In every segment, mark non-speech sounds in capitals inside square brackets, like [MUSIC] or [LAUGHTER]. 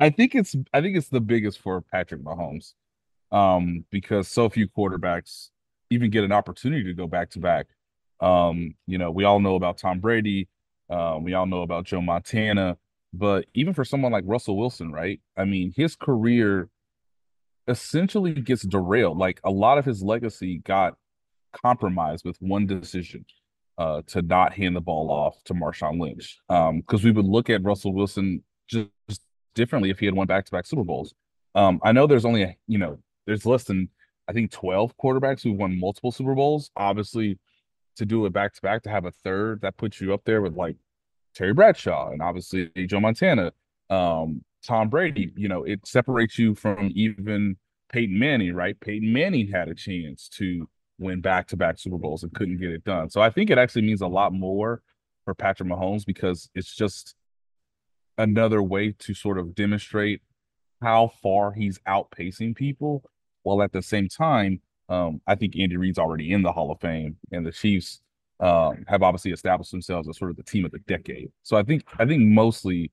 I think it's I think it's the biggest for Patrick Mahomes. Um, because so few quarterbacks even get an opportunity to go back to back. Um, you know, we all know about Tom Brady, um, we all know about Joe Montana, but even for someone like Russell Wilson, right? I mean, his career essentially gets derailed. Like a lot of his legacy got compromised with one decision uh, to not hand the ball off to Marshawn Lynch. Because um, we would look at Russell Wilson just differently if he had won back to back Super Bowls. Um, I know there's only, a, you know, there's less than, I think, 12 quarterbacks who won multiple Super Bowls. Obviously, to do it back to back, to have a third, that puts you up there with like Terry Bradshaw and obviously Joe Montana, um, Tom Brady. You know, it separates you from even Peyton Manning, right? Peyton Manning had a chance to win back to back Super Bowls and couldn't get it done. So I think it actually means a lot more for Patrick Mahomes because it's just another way to sort of demonstrate how far he's outpacing people while at the same time um, I think Andy Reid's already in the Hall of Fame and the Chiefs um, have obviously established themselves as sort of the team of the decade. So I think I think mostly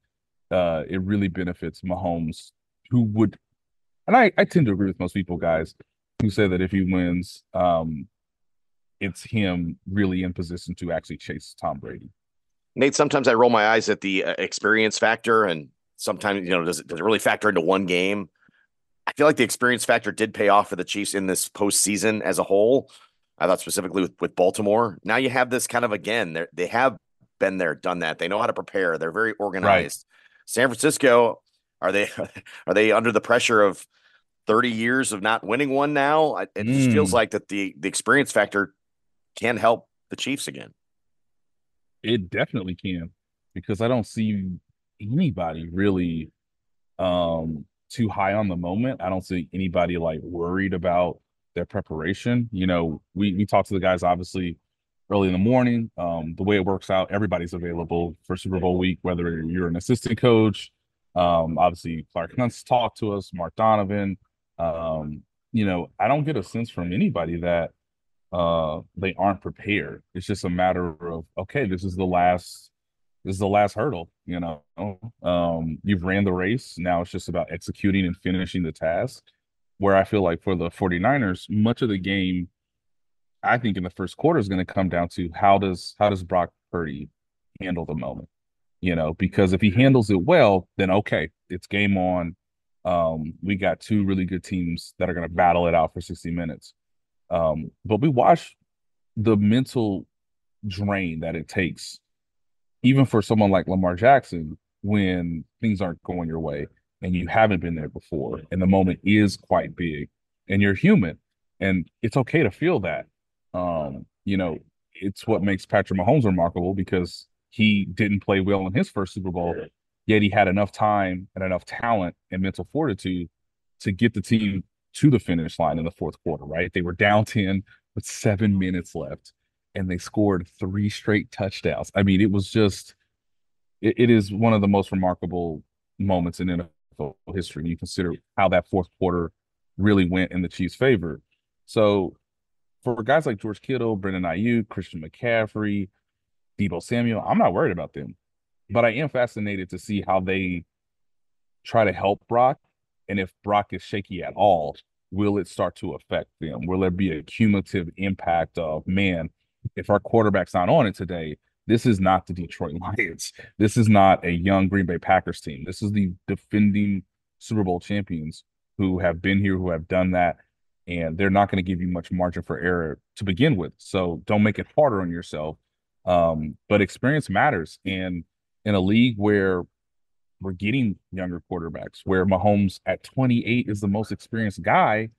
uh, it really benefits Mahomes who would and I, I tend to agree with most people, guys, who say that if he wins, um, it's him really in position to actually chase Tom Brady. Nate, sometimes I roll my eyes at the uh, experience factor, and sometimes you know does it does it really factor into one game? I feel like the experience factor did pay off for the Chiefs in this postseason as a whole. I thought specifically with, with Baltimore. Now you have this kind of again. They they have been there, done that. They know how to prepare. They're very organized. Right. San Francisco, are they [LAUGHS] are they under the pressure of 30 years of not winning one now. It mm. just feels mm. like that the the experience factor can help the Chiefs again. It definitely can because I don't see anybody really um too high on the moment. I don't see anybody like worried about their preparation. You know, we we talk to the guys obviously early in the morning. Um, the way it works out, everybody's available for Super Bowl week, whether you're an assistant coach. Um, obviously Clark Hunt's talked to us, Mark Donovan, um, you know, I don't get a sense from anybody that uh they aren't prepared. It's just a matter of okay, this is the last this is the last hurdle, you know. Um, you've ran the race, now it's just about executing and finishing the task. Where I feel like for the 49ers, much of the game I think in the first quarter is going to come down to how does how does Brock Purdy handle the moment? You know, because if he handles it well, then okay, it's game on um, we got two really good teams that are going to battle it out for 60 minutes. Um, but we watch the mental drain that it takes, even for someone like Lamar Jackson, when things aren't going your way and you haven't been there before, and the moment is quite big, and you're human, and it's okay to feel that. Um, you know, it's what makes Patrick Mahomes remarkable because he didn't play well in his first Super Bowl, Yet he had enough time and enough talent and mental fortitude to get the team to the finish line in the fourth quarter, right? They were down 10 with seven minutes left and they scored three straight touchdowns. I mean, it was just, it, it is one of the most remarkable moments in NFL history. When you consider how that fourth quarter really went in the Chiefs' favor. So for guys like George Kittle, Brandon Aiyuk, Christian McCaffrey, Deebo Samuel, I'm not worried about them but I am fascinated to see how they try to help Brock. And if Brock is shaky at all, will it start to affect them? Will there be a cumulative impact of, man, if our quarterback's not on it today, this is not the Detroit [LAUGHS] Lions. This is not a young Green Bay Packers team. This is the defending Super Bowl champions who have been here, who have done that, and they're not going to give you much margin for error to begin with. So don't make it harder on yourself. Um, but experience matters, and in a league where we're getting younger quarterbacks, where Mahomes at 28 is the most experienced guy,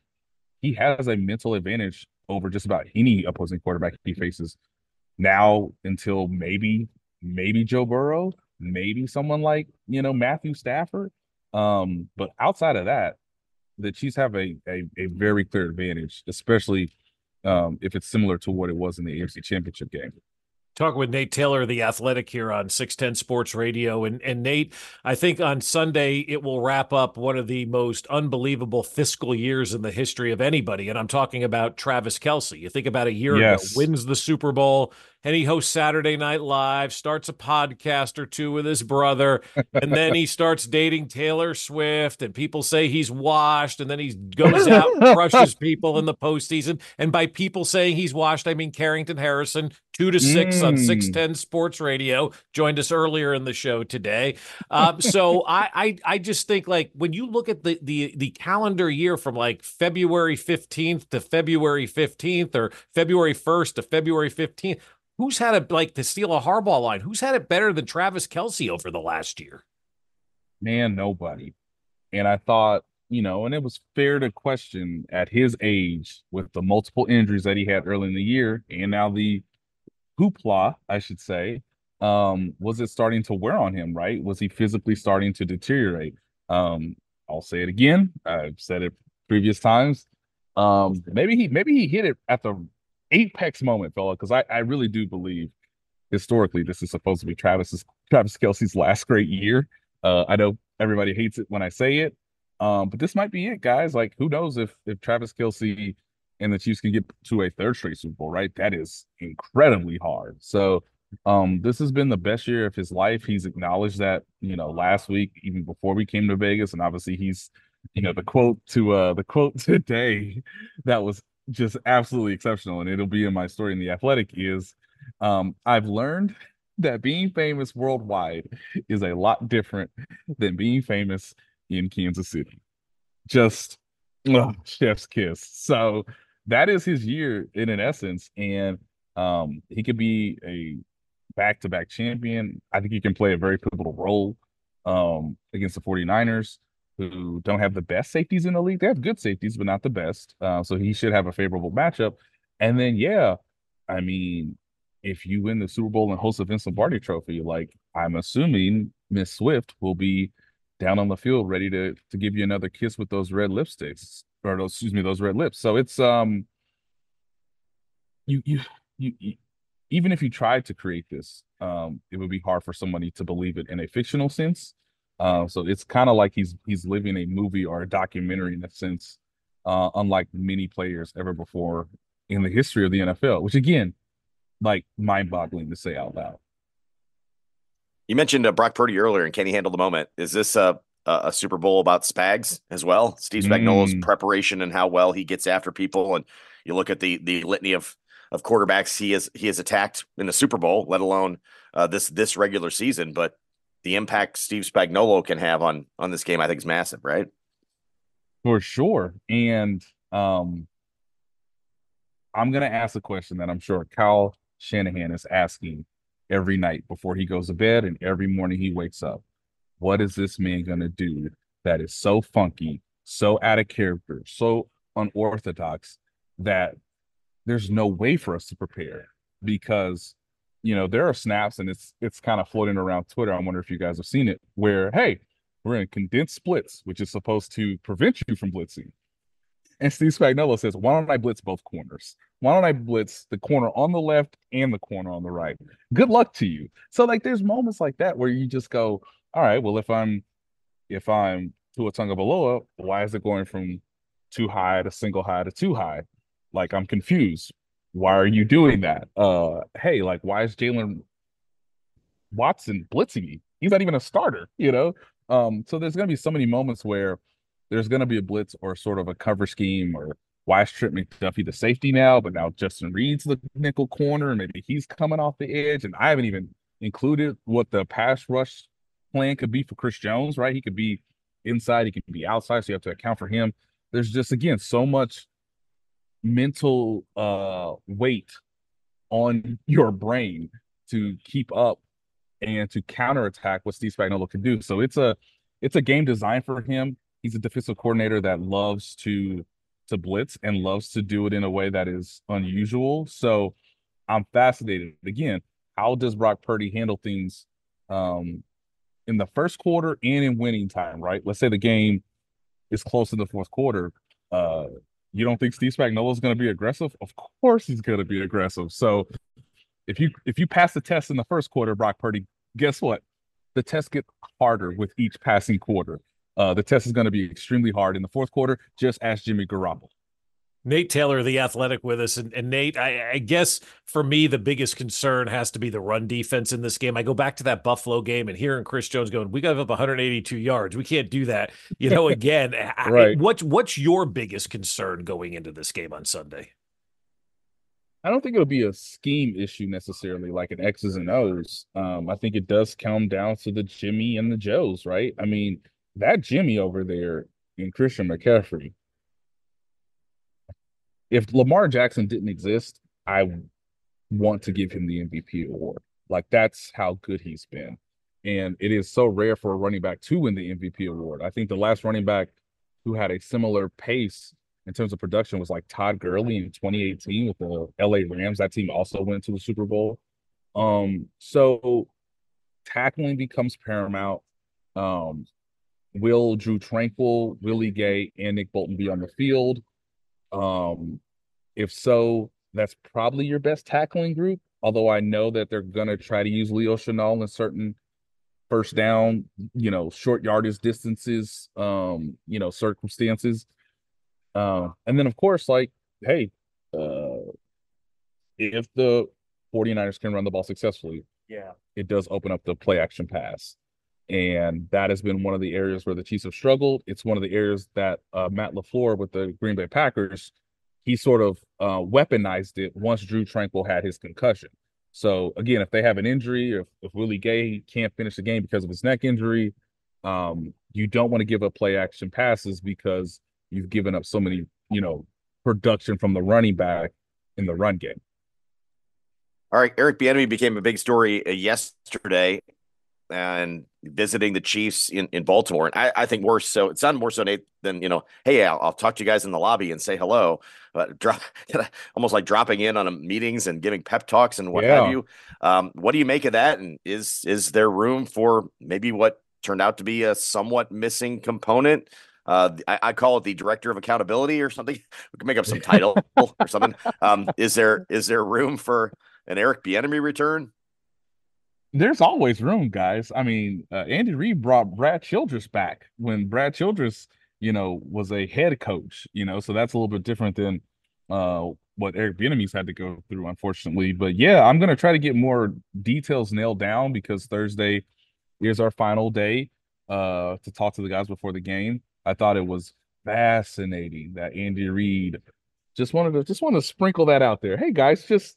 he has a mental advantage over just about any opposing quarterback he faces now until maybe maybe Joe Burrow, maybe someone like, you know, Matthew Stafford. Um, but outside of that, the Chiefs have a a, a very clear advantage, especially um, if it's similar to what it was in the AFC Championship game. Talking with Nate Taylor, the athletic here on 610 Sports Radio. And, and Nate, I think on Sunday it will wrap up one of the most unbelievable fiscal years in the history of anybody. And I'm talking about Travis Kelce. You think about a year yes. ago, wins the Super Bowl, and he hosts Saturday Night Live, starts a podcast or two with his brother, and then he starts dating Taylor Swift, and people say he's washed, and then he goes [LAUGHS] out and crushes people in the postseason. And by people saying he's washed, I mean Carrington Harrison, two to six mm. on 610 Sports Radio, joined us earlier in the show today. Um, so [LAUGHS] I, I I just think like when you look at the the the calendar year from like February 15th to February 15th or February 1st to February 15th who's had it like to steal a Harbaugh line? Who's had it better than Travis Kelce over the last year? Man, nobody. And I thought, you know, and it was fair to question at his age with the multiple injuries that he had early in the year and now the hoopla, I should say, um, was it starting to wear on him, right? Was he physically starting to deteriorate? Um, I'll say it again. I've said it previous times. Um, maybe he maybe he hit it at the apex moment, fella, because I, I really do believe historically this is supposed to be Travis's Travis Kelce's last great year. Uh, I know everybody hates it when I say it, um, but this might be it, guys. Like, who knows if if Travis Kelce and the Chiefs can get to a third straight Super Bowl, right? That is incredibly hard. So, um, this has been the best year of his life. He's acknowledged that, you know, last week, even before we came to Vegas, and obviously he's, you know, the quote to uh the quote [LAUGHS] today that was just absolutely exceptional, and it'll be in my story in the Athletic. Is um, I've learned that being famous worldwide is a lot different than being famous in Kansas City. Just chef's kiss. So that is his year in an essence, and um, he could be a back-to-back champion. I think he can play a very pivotal role um, against the 49ers who don't have the best safeties in the league. They have good safeties, but not the best. Uh, so he should have a favorable matchup. And then, yeah, I mean, if you win the Super Bowl and host the Vince Lombardi Trophy, like I'm assuming Miss Swift will be down on the field ready to to give you another kiss with those red lipsticks or those, excuse me, those red lips. So it's um, you you you, you even if you tried to create this, um, it would be hard for somebody to believe it in a fictional sense. Uh, so it's kind of like he's he's living a movie or a documentary in a sense, uh, unlike many players ever before in the history of the NFL. Which again, like mind-boggling to say out loud. You mentioned uh, Brock Purdy earlier, and can he handle the moment? Is this a a Super Bowl about Spags as well? Steve Spagnuolo's mm. preparation and how well he gets after people, and you look at the the litany of of quarterbacks he has he has attacked in the Super Bowl, let alone uh, this this regular season. But the impact Steve Spagnuolo can have on on this game, I think is massive, right? For sure. And um I'm gonna ask a question that I'm sure Kyle Shanahan is asking every night before he goes to bed and every morning he wakes up. What is this man gonna do that is so funky, so out of character, so unorthodox that there's no way for us to prepare because you know, there are snaps and it's it's kind of floating around Twitter. I wonder if you guys have seen it, where hey, we're in condensed splits, which is supposed to prevent you from blitzing. And Steve Spagnuolo says, why don't I blitz both corners? Why don't I blitz the corner on the left and the corner on the right? Good luck to you. So like there's moments like that where you just go, all right, well, if I'm if I'm to Tua Tagovailoa, why is it going from two high to single high to two high? Like I'm confused why are you doing that? Uh, hey, like, why is Jaylen Watson blitzing me? He's not even a starter, you know? Um, so there's going to be so many moments where there's going to be a blitz or sort of a cover scheme or why is Trent McDuffie the safety now, but now Justin Reid's the nickel corner and maybe he's coming off the edge. And I haven't even included what the pass rush plan could be for Chris Jones, right? He could be inside, he can be outside, so you have to account for him. There's just again so much mental uh weight on your brain to keep up and to counterattack what Steve Spagnuolo can do. So it's a it's a game designed for him. He's a defensive coordinator that loves to to blitz and loves to do it in a way that is unusual. So I'm fascinated. Again, how does Brock Purdy handle things um in the first quarter and in winning time, right? Let's say the game is close in the fourth quarter. Uh you don't think Steve Spagnuolo is going to be aggressive? Of course he's going to be aggressive. So if you if you pass the test in the first quarter, Brock Purdy, guess what? The test get harder with each passing quarter. Uh, the test is going to be extremely hard in the fourth quarter. Just ask Jimmy Garoppolo. Nate Taylor, the athletic, with us. And, and Nate, I, I, guess for me, the biggest concern has to be the run defense in this game. I go back to that Buffalo game and hearing Chris Jones going, we got up 182 yards. We can't do that. You know, [LAUGHS] again, right. I, what's, what's your biggest concern going into this game on Sunday? I don't think it'll be a scheme issue necessarily, like an X's and O's. Um, I think it does come down to the Jimmy and the Joes, right? I mean, that Jimmy over there in Christian McCaffrey. If Lamar Jackson didn't exist, I want to give him the MVP award. Like that's how good he's been. And it is so rare for a running back to win the MVP award. I think the last running back who had a similar pace in terms of production was like Todd Gurley in 2018 with the LA Rams. That team also went to the Super Bowl. Um, so tackling becomes paramount. Um, will Drue Tranquill, Willie Gay, and Nick Bolton be on the field? Um, if so, that's probably your best tackling group. Although I know that they're gonna try to use Leo Chenal in certain first down, you know, short yardage distances, um, you know, circumstances. Uh, and then, of course, like, hey, uh, if the 49ers can run the ball successfully, yeah, it does open up the play action pass. And that has been one of the areas where the Chiefs have struggled. It's one of the areas that uh, Matt LaFleur with the Green Bay Packers, he sort of uh, weaponized it once Drue Tranquill had his concussion. So again, if they have an injury, if, if Willie Gay can't finish the game because of his neck injury, um, you don't want to give up play action passes because you've given up so many, you know, production from the running back in the run game. All right, Eric Bieniemy became a big story uh, yesterday, and visiting the Chiefs in, in Baltimore. And I, I think more so, it's not more so Nate than you know, hey, I'll, I'll, talk to you guys in the lobby and say hello. But [LAUGHS] drop almost like dropping in on meetings and giving pep talks and what yeah. have you. Um, what do you make of that? And is is there room for maybe what turned out to be a somewhat missing component uh, I, I, call it the director of accountability or something. [LAUGHS] We can make up some [LAUGHS] title or something. Um, is there is there room for an Eric Bieniemy return? There's always room, guys. I mean, uh, Andy Reid brought Brad Childress back when Brad Childress, you know, was a head coach. You know, so that's a little bit different than uh, what Eric Bieniemy's had to go through, unfortunately. But yeah, I'm gonna try to get more details nailed down because Thursday is our final day uh, to talk to the guys before the game. I thought it was fascinating that Andy Reid just wanted to just want to sprinkle that out there. Hey guys, just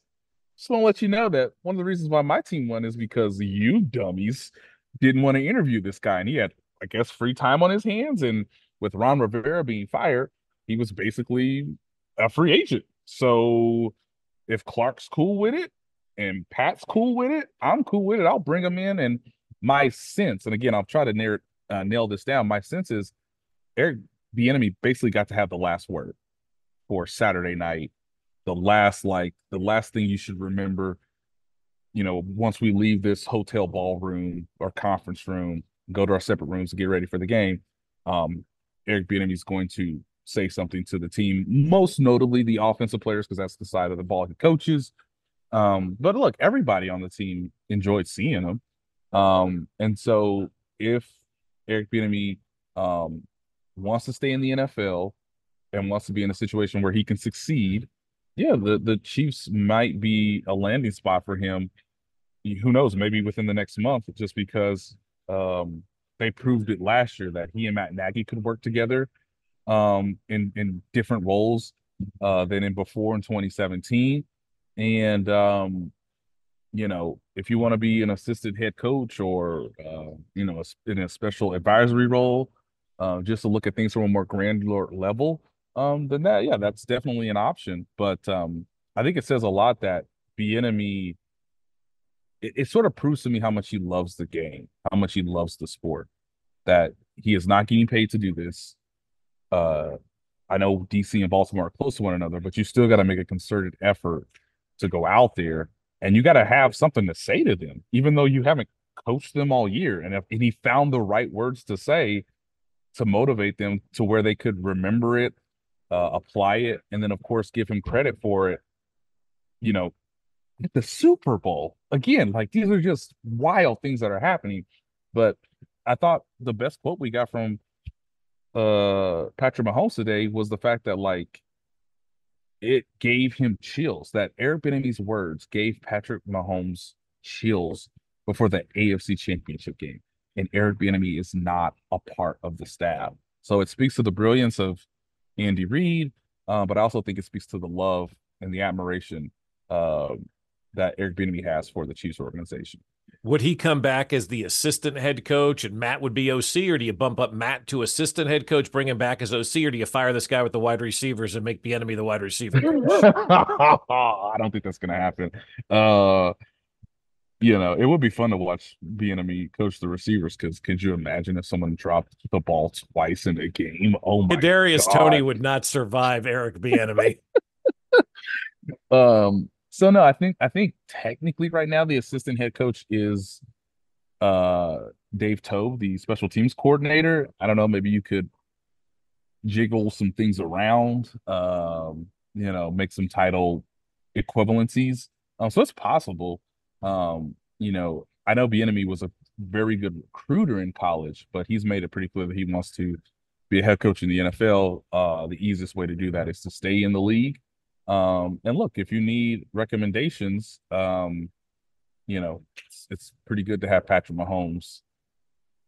just want to let you know that one of the reasons why my team won is because you dummies didn't want to interview this guy, and he had, I guess, free time on his hands. And with Ron Rivera being fired, he was basically a free agent. So if Clark's cool with it and Pat's cool with it, I'm cool with it. I'll bring him in. And my sense, and again, I'll try to nail, uh, nail this down. My sense is Eric Bieniemy basically got to have the last word for Saturday night. The last like the last thing you should remember, you know, once we leave this hotel ballroom or conference room, go to our separate rooms to get ready for the game. Um, Eric Bieniemy is going to say something to the team, most notably the offensive players, because that's the side of the ball he coaches. Um, but look, everybody on the team enjoyed seeing him. Um, and so if Eric Bieniemy um, wants to stay in the NFL and wants to be in a situation where he can succeed, yeah, the the Chiefs might be a landing spot for him. Who knows? Maybe within the next month, just because um, they proved it last year that he and Matt Nagy could work together um, in in different roles uh, than in before in 2017. And um, you know, if you want to be an assistant head coach or uh, you know, in a special advisory role, uh, just to look at things from a more granular level, um, then that yeah, that's definitely an option. But um, I think it says a lot that Bieniemy it, it sort of proves to me how much he loves the game, how much he loves the sport. That he is not getting paid to do this. Uh, I know DC and Baltimore are close to one another, but you still got to make a concerted effort to go out there and you got to have something to say to them, even though you haven't coached them all year. And if and he found the right words to say to motivate them to where they could remember it, uh, apply it, and then of course give him credit for it. You know, the Super Bowl again. Like these are just wild things that are happening. But I thought the best quote we got from uh Patrick Mahomes today was the fact that like it gave him chills. That Eric Bieniemy's words gave Patrick Mahomes chills before the AFC Championship game. And Eric Bieniemy is not a part of the staff. So it speaks to the brilliance of Andy Reid, uh, but I also think it speaks to the love and the admiration uh, that Eric Bieniemy has for the Chiefs organization. Would he come back as the assistant head coach and Matt would be OC, or do you bump up Matt to assistant head coach, bring him back as OC, or do you fire this guy with the wide receivers and make Bieniemy the wide receiver? [LAUGHS] [LAUGHS] I don't think that's going to happen. Uh, you know, it would be fun to watch Bieniemy coach the receivers because could you imagine if someone dropped the ball twice in a game? Oh my! Darius Toney would not survive Eric Bieniemy. [LAUGHS] um. So no, I think I think technically right now the assistant head coach is uh Dave Toub, the special teams coordinator. I don't know, maybe you could jiggle some things around, um, you know, make some title equivalencies. Um, so it's possible. Um, you know, I know Bieniemy was a very good recruiter in college, but he's made it pretty clear that he wants to be a head coach in the NFL. Uh, the easiest way to do that is to stay in the league. Um, and look, if you need recommendations, um, you know, it's, it's pretty good to have Patrick Mahomes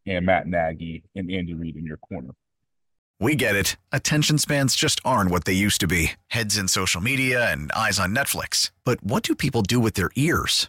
and Matt Nagy and Andy Reid in your corner. We get it. Attention spans just aren't what they used to be heads in social media and eyes on Netflix. But what do people do with their ears?